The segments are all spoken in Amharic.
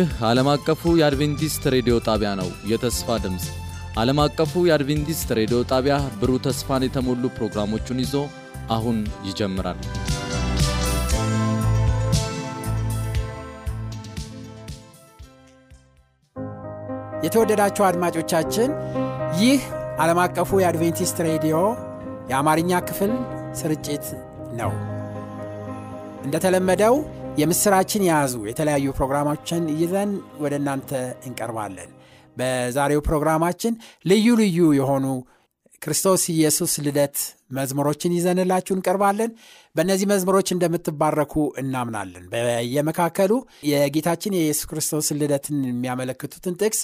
ይህ ዓለም አቀፉ የአድቬንቲስት ሬዲዮ ጣቢያ ነው። የተስፋ ድምፅ ዓለም አቀፉ የአድቬንቲስት ሬዲዮ ጣቢያ ብሩህ ተስፋን የተሞሉ ፕሮግራሞቹን ይዞ አሁን ይጀምራል። የተወደዳችሁ አድማጮቻችን ይህ ዓለም አቀፉ የአድቬንቲስት ሬዲዮ የአማርኛ ክፍል ስርጭት ነው። እንደተለመደው የምስራችን የያዙ የተለያዩ ፕሮግራሞችን ይዘን ወደ እናንተ እንቀርባለን። በዛሬው ፕሮግራማችን ልዩ ልዩ የሆኑ ክርስቶስ ኢየሱስ ልደት መዝሙሮችን ይዘንላችሁ እንቀርባለን። በእነዚህ መዝሙሮች እንደምትባረኩ እናምናለን። በየመካከሉ የጌታችን የኢየሱስ ክርስቶስ ልደትን የሚያመለክቱትን ጥቅስ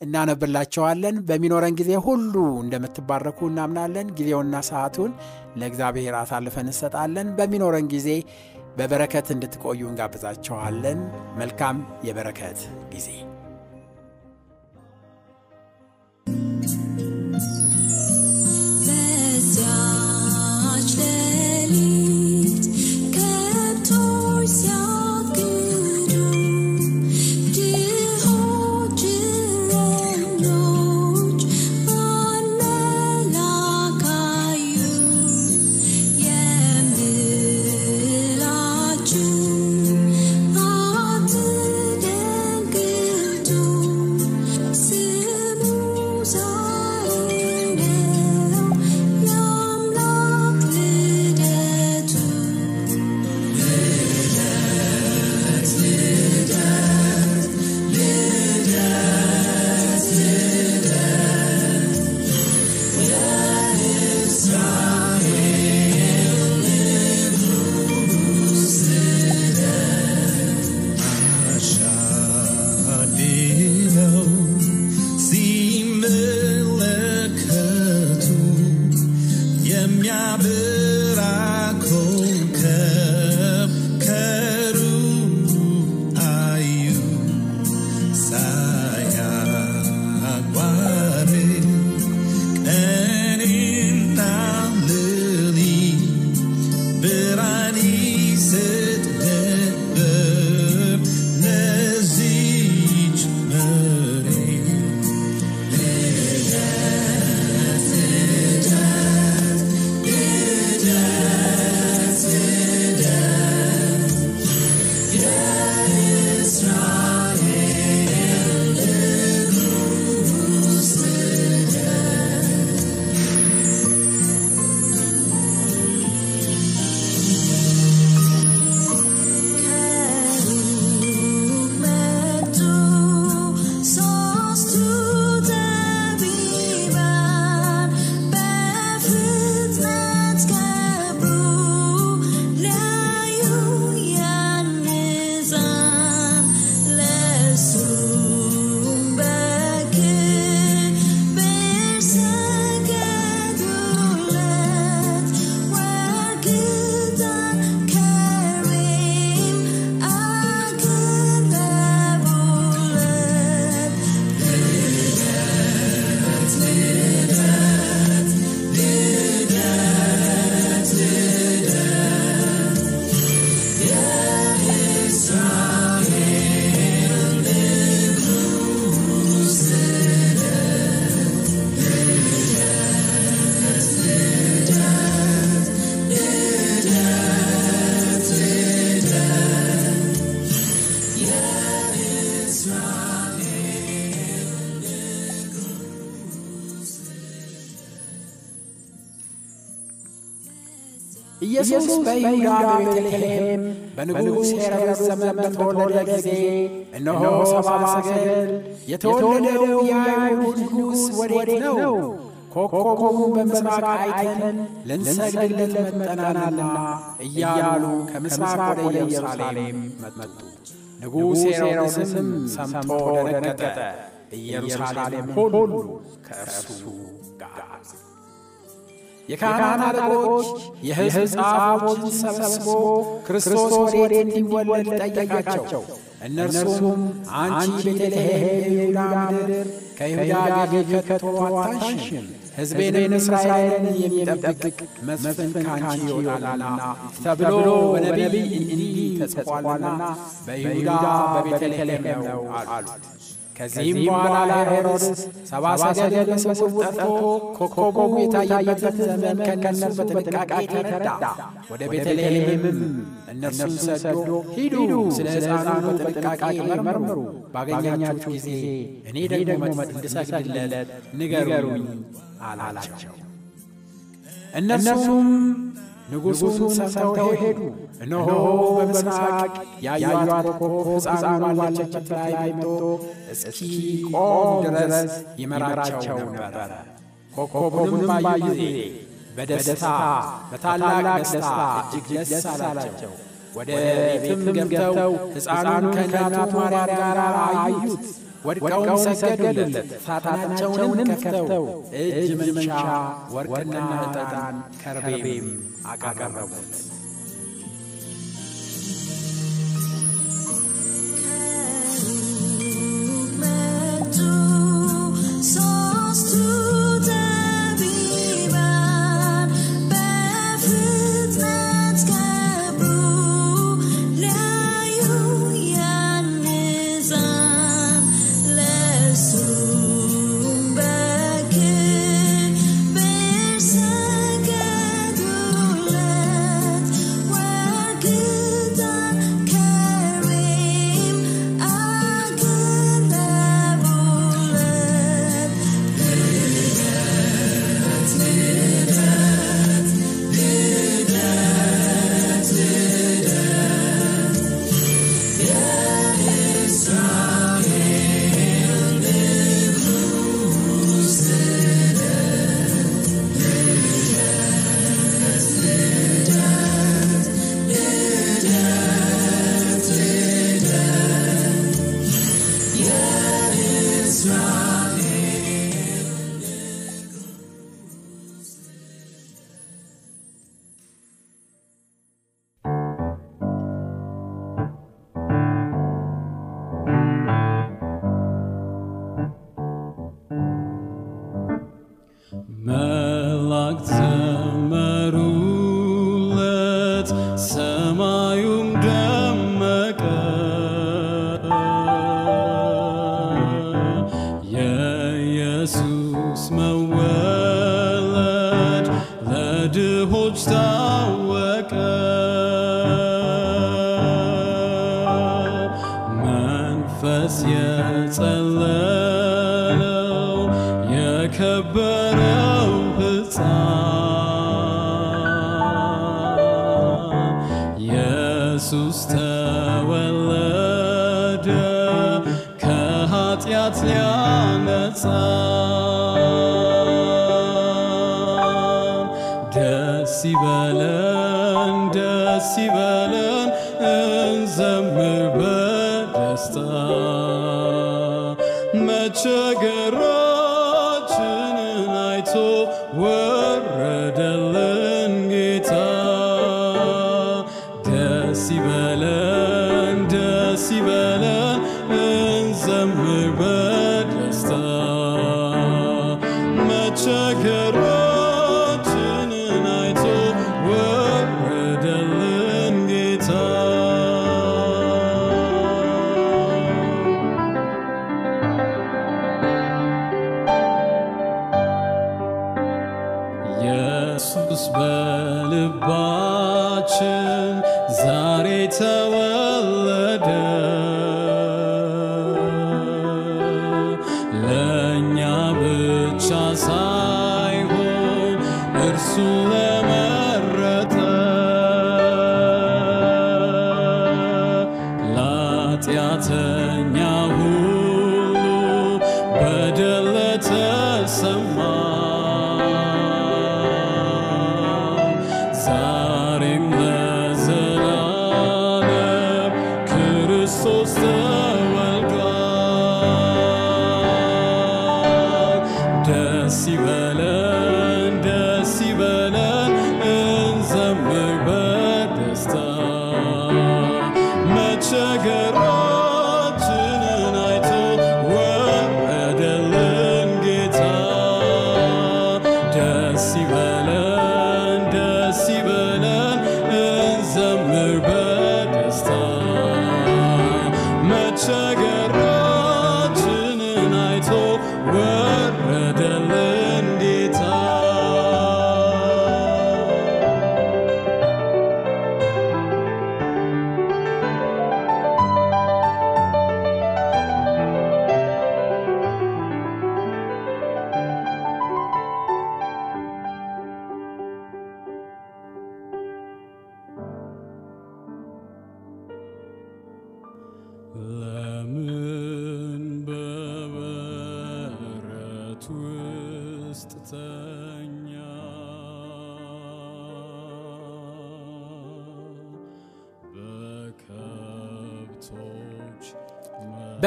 እናነብላቸዋለን። በሚኖረን ጊዜ ሁሉ እንደምትባረኩ እናምናለን። ጊዜውና ሰዓቱን ለእግዚአብሔር አሳልፈን እንሰጣለን። በሚኖረን ጊዜ በበረከት እንድትቆዩ እንጋብዛቸዋለን። መልካም የበረከት ጊዜ በዚያች በይሁዳ በቤተልሔም በንጉሥ ሄሮድስ ዘመን በተወለደ ጊዜ እነሆ ሰብአ ሰገል የተወለደው የአይሁድ ንጉሥ ወዴት ነው? ኮከቡን በምሥራቅ አይተን ልንሰግድለት መጥተናልና እያሉ ከምሥራቅ ወደ ኢየሩሳሌም መጡ። ንጉሥ ሄሮድስም ሰምቶ ደነገጠ። ኢየሩሳሌም ሁሉ ከእርሱ ጋር የካህናት አለቆች የሕዝብ ጻፎችን ሰብስቦ ክርስቶስ ወዴት እንዲወለድ ጠየቃቸው። እነርሱም አንቺ ቤተልሔም የይሁዳ ምድር ከይሁዳ ገዥ ከቶ አታንሽም፣ ሕዝቤን እስራኤልን የሚጠብቅ መስፍን ካንቺ ይወጣልና ተብሎ በነቢይ እንዲህ ተጽፏልና በይሁዳ በቤተልሔም ነው አሉት። ከዚህም በኋላ ሄሮድስ ሰባ ሰገል በስውር ጠርቶ ኮከቡ የታየበትን ዘመን ከእነርሱ በጥንቃቄ ተረዳ። ወደ ቤተልሔምም እነርሱን ሰዶ ሂዱ፣ ስለ ሕፃኑ በጥንቃቄ መርምሩ፣ ባገኛችሁ ጊዜ እኔ ደግሞ እንድሰግድለት ንገሩኝ አላቸው። እነርሱም ንጉሡን ሰምተው ሄዱ። እነሆ በምስራቅ ያዩአት ኮከብ ሕፃኑ ባለችበት ላይ መጥቶ እስኪቆም ድረስ ይመራቸው ነበረ። ኮከቡንም ባዩ ጊዜ በደስታ በታላቅ ደስታ እጅግ ደስ አላቸው። ወደ ቤትም ገብተው ሕፃኑን ከእናቱ ማርያም ጋር አዩት። ወድቀውም ሰገዱለት። ሳጥናቸውንም ከፍተው እጅ መንሻ ወርቅና ዕጣን ከርቤም አቀረቡት። መጡ ኢየሱስ ተወለደ ከኃጢአት ሊያነጻን። ኢየሱስ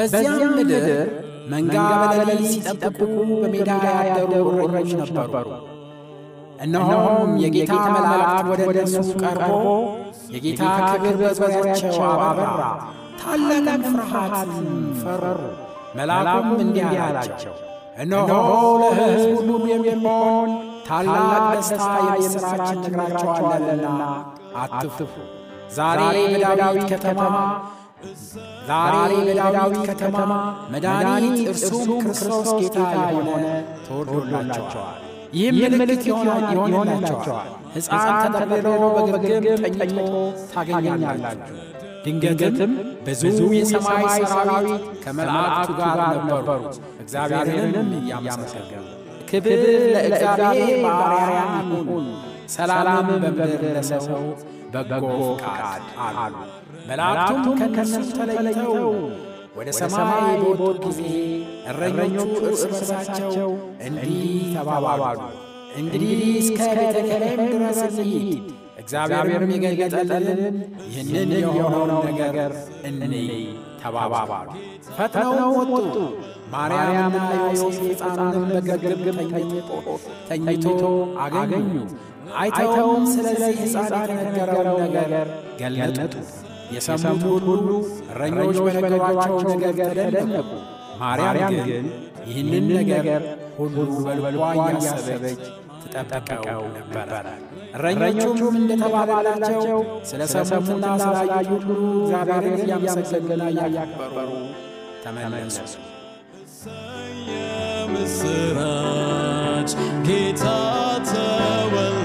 በዚያም ምድር መንጋ በሌሊት ሲጠብቁ በሜዳ ያደሩ እረኞች ነበሩ። እነሆም የጌታ መልአክ ወደ እነርሱ ቀርቦ የጌታ ክብር በዙሪያቸው አበራ፣ ታላቅም ፍርሃትም ፈሩ። መልአኩም እንዲህ አላቸው፣ እነሆ ለሕዝብ ሁሉ የሚሆን ታላቅ ደስታ የምሥራች እነግራችኋለሁና አትፍሩ። ዛሬ በዳዊት ከተማ ዛሬ በዳዊት ከተማ መድኃኒት እርሱም ክርስቶስ ጌታ የሆነ ተወልዶላቸዋል። ይህም ምልክት ይሆንላቸዋል። ሕፃን ተጠቅልሎ በግርግም ተኝቶ ታገኛላችሁ። ድንገትም ብዙ የሰማይ ሰራዊት ከመላእክቱ ጋር ነበሩ፣ እግዚአብሔርንም እያመሰገኑ ክብር ለእግዚአብሔር በአርያም ይሁን፣ ሰላምም በምድር ለሰው በጎ ፈቃድ አሉ። መላእክቱም ከእነርሱ ተለይተው ወደ ሰማይ በወጡ ጊዜ እረኞቹ እርስ በርሳቸው እንዲህ ተባባሉ፣ እንግዲህ እስከ ቤተልሔም ድረስ እንሂድ፣ እግዚአብሔርም የገለጠልን ይህንን የሆነውን ነገር እንይ ተባባሉ። ፈጥነው ወጡ። ማርያምና ዮሴፍ ሕፃኑንም በግርግም ተኝቶ አገኙ። አይተውም ስለዚህ ሕፃን የተነገረውን ነገር ገለጡ። የሰሙት ሁሉ እረኞች በነገሯቸው ነገር ተደነቁ። ማርያም ግን ይህንን ነገር ሁሉ በልቧ እያሰበች ትጠብቀው ነበረ። እረኞቹም እንደተባባላቸው ስለ ሰሙና ስላዩት ሁሉ እግዚአብሔርን እያመሰገኑና እያከበሩ ተመለሱ። የምስራች ጌታ ተወለደ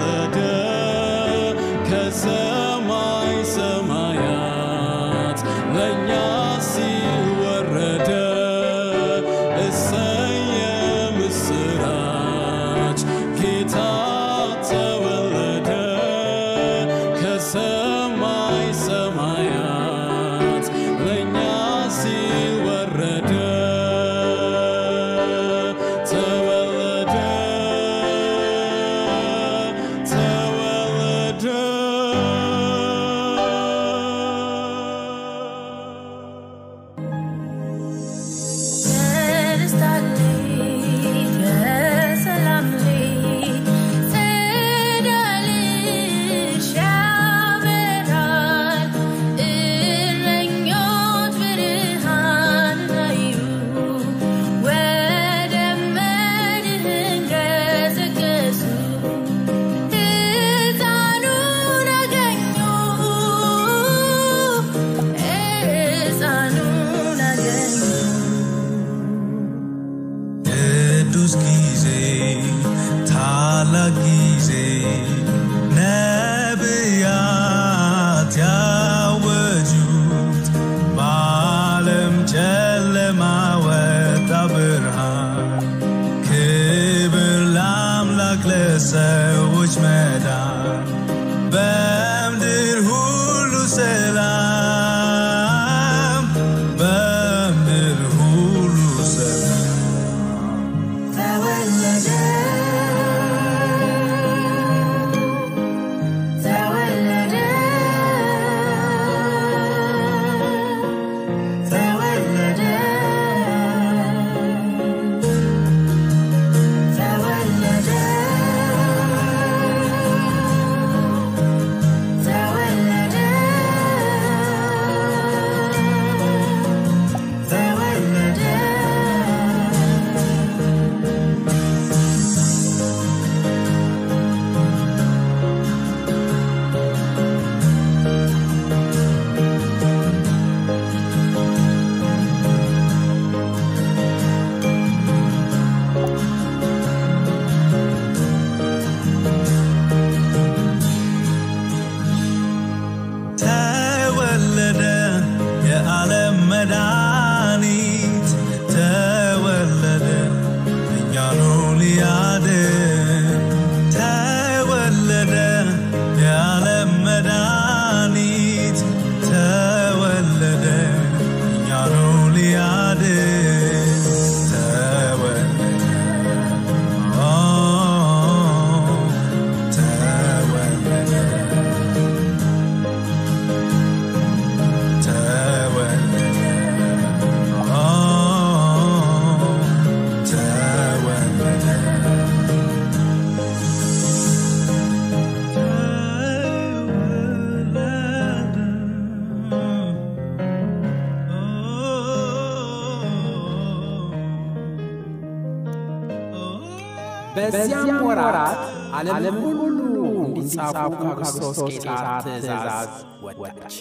በዚያም ወራት ዓለምን ሁሉ እንዲጻፉ ከክርስቶስ ቄሳር ትእዛዝ ወጣች።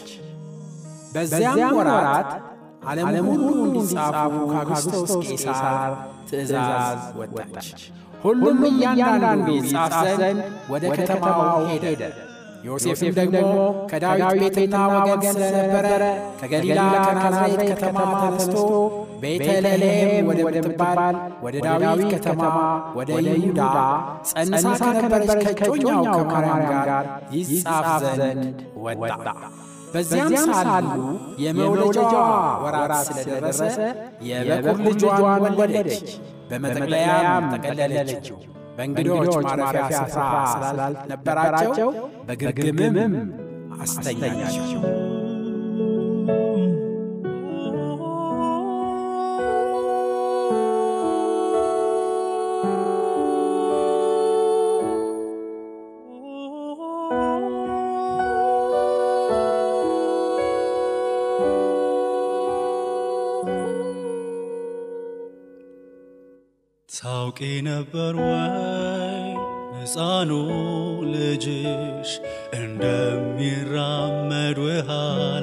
በዚያም ወራት ዓለምን ሁሉ እንዲጻፉ ከክርስቶስ ቄሳር ትእዛዝ ወጣች። ሁሉም እያንዳንዱ ይጻፍ ዘንድ ወደ ከተማው ሄደ። ዮሴፍም ደግሞ ከዳዊት ቤትና ወገን ስለነበረ ከገሊላ ከናዝሬት ከተማ ተነስቶ ቤተልሔም ወደምትባል ወደ ዳዊት ከተማ ወደ ይሁዳ ጸንሳ ከነበረች ከጮኛው ከማርያም ጋር ይጻፍ ዘንድ ወጣ። በዚያም ሳሉ የመውለጃዋ ወራት ስለደረሰ የበኩር ልጇን ወለደች። በመጠቅለያም ጠቀለለችው። በእንግዶች ማረፊያ ስፍራ ስላልነበራቸው በግርግምም አስተኛቸው። ታውቂ ነበር ወይ? ሕፃኑ ልጅሽ እንደሚራመድ ውሃ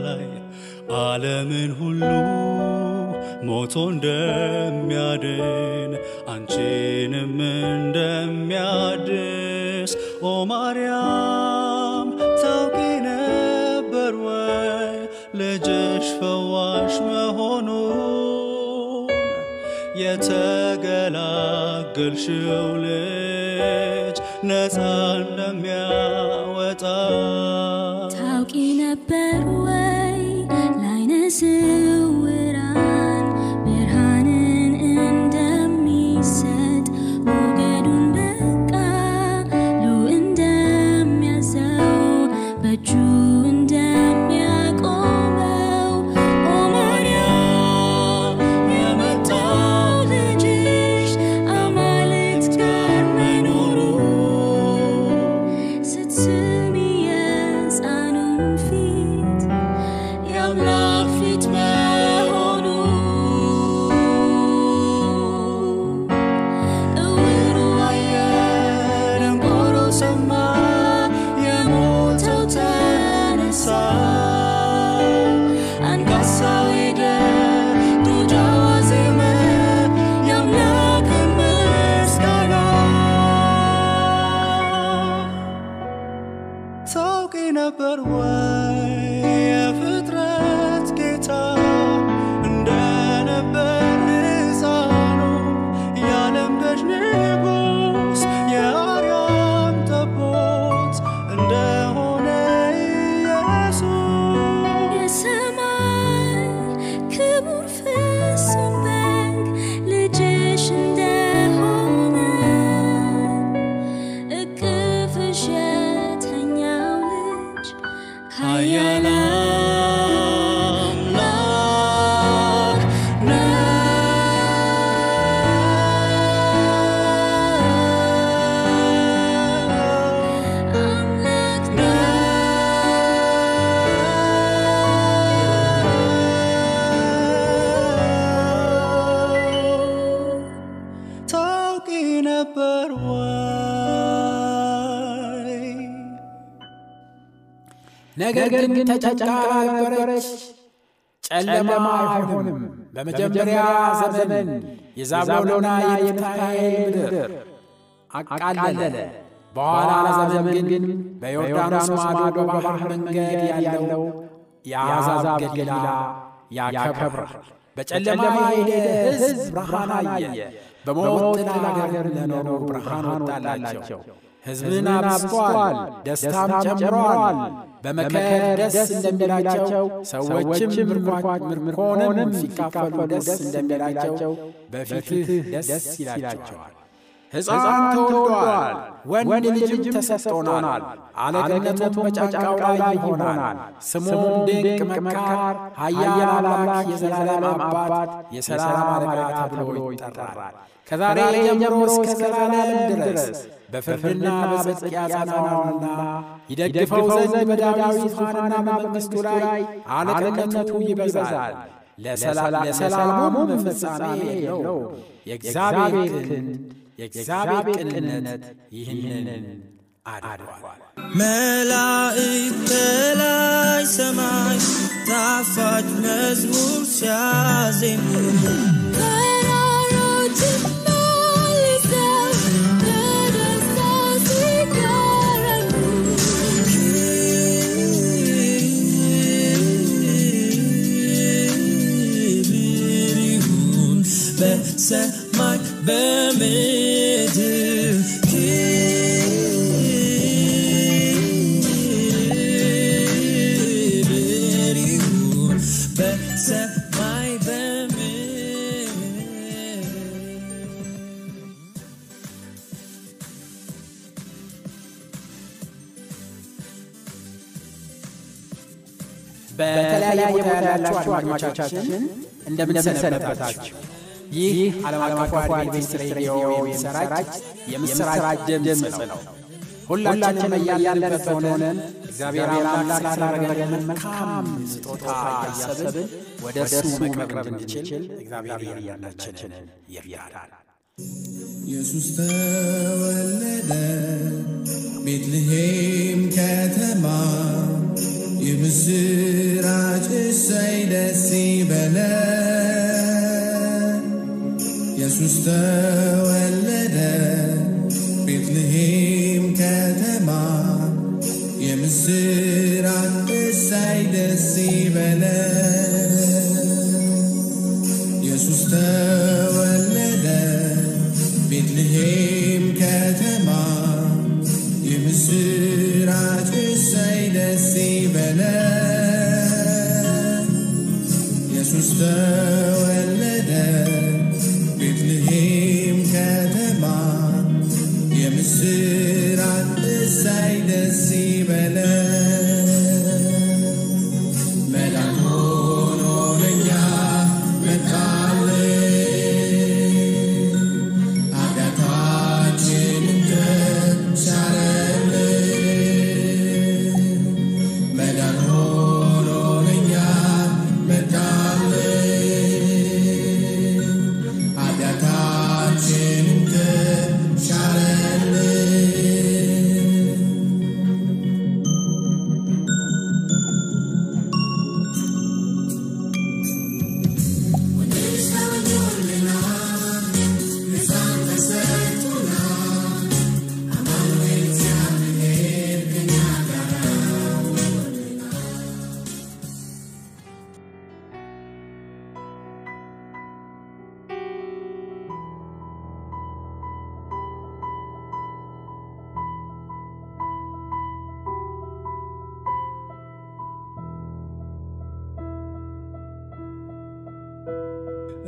ላይ ዓለምን ሁሉ ሞቶ እንደሚያድን አንቺንም የተገላገልሽው ልጅ ነፃ እንደሚያወጣ። ታውቂ ነበር ወይ ለዓይነ ነገር ግን ተጨንቃ ነበረች። ጨለማ አይሆንም። በመጀመሪያ ዘመን የዛብሎንና የንፍታሌም ምድር አቃለለ። በኋላ ዘመን ግን በዮርዳኖስ ማዶ በባሕር መንገድ ያለው የአሕዛብ ገሊላ ያከብራል። በጨለማ የሄደ ሕዝብ ብርሃን አየ። በሞት ጥላ አገር ለኖሩ ብርሃን ወጣላቸው። ሕዝብን አብዝቷል፣ ደስታም ጨምረዋል። በመከር ደስ እንደሚላቸው ሰዎችም ምርኮንም ሲካፈሉ ደስ እንደሚላቸው በፊትህ ደስ ይላቸዋል። ሕፃን ተወልዷል፣ ወንድ ልጅም ተሰጥቶናል። አለቅነቱም በጫንቃው ላይ ይሆናል። ስሙም ድንቅ መካር፣ ኃያል አምላክ፣ የዘላለም አባት፣ የሰላም አለቃ ተብሎ ይጠራል። ከዛሬ ጀምሮ እስከ ዘላለም ድረስ በፍርድና በጽድቅ ያጸናዋልና ይደግፈው ዘንድ በዳዊት ዙፋንና በመንግሥቱ ላይ አለቅነቱ ይበዛል። ለሰላሙም ፍጻሜ የለው። የእግዚአብሔር ክንድ የእግዚአብሔር ቅንነት ይህንን አድርጓል። መላእክት ላይ ሰማይ ጣፋጭ መዝሙር ሲያዜሙ ተራሮችን በምድር ክብር በሰማይ በተለያየ ቦታ ያላችሁ አድማጮቻችን እንደምንሰነበታችሁ። ይህ ዓለም አቀፉ አድቬንቲስት ሬዲዮ የሚሰራጭ የምስራች ድምፅ ነው። ሁላችንም እያለንበት ሆነን እግዚአብሔር አምላክ ስላደረገልን መልካም ስጦታ እያሰብን ወደ እርሱ መቅረብ እንድችል እግዚአብሔር እያንዳንዳችንን ይርዳል። ኢየሱስ ተወለደ ቤትልሔም ከተማ የምስራች ኢየሱስ ተወለደ ቤትልሔም ከተማ የምስራች እሰይ ደስ ይበለን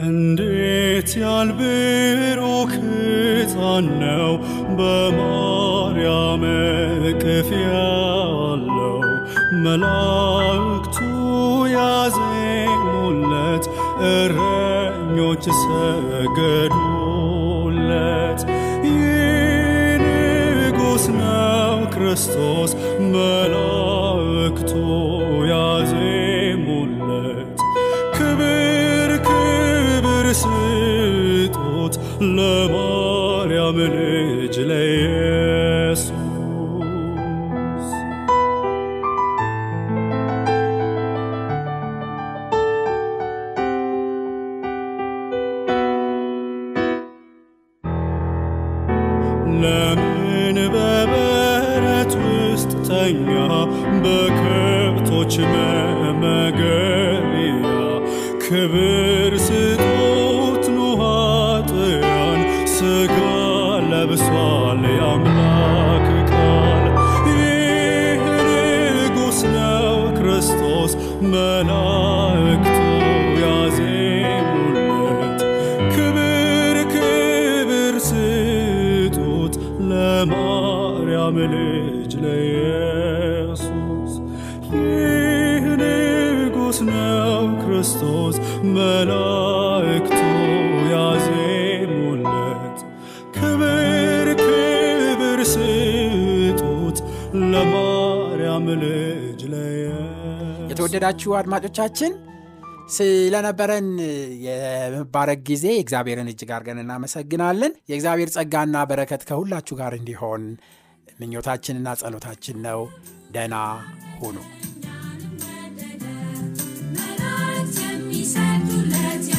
እንዴት ያልብሩክ ሕፃን ነው! በማርያም እቅፍ ያለው መላእክቱ ያዜሙለት እረኞች ሰገዱለት። ይህ ንጉሥ ነው ክርስቶስ! መላእክቱ ያዜሙለት ስጡት ለማርያም ልጅ ለኢየሱስ ለምን በበረት ውስጥ ተኛ በከብቶች መመገቢያ ክብር ስጦት መላእክቱ ክብር ክብር ስጡት ለማርያም ልጅ ለኢየሱስ የተወደዳችሁ አድማጮቻችን ስለነበረን የመባረክ ጊዜ እግዚአብሔርን እጅግ አድርገን እናመሰግናለን። የእግዚአብሔር ጸጋና በረከት ከሁላችሁ ጋር እንዲሆን ምኞታችንና ጸሎታችን ነው። ደህና ሁኑ። Sadhulaji.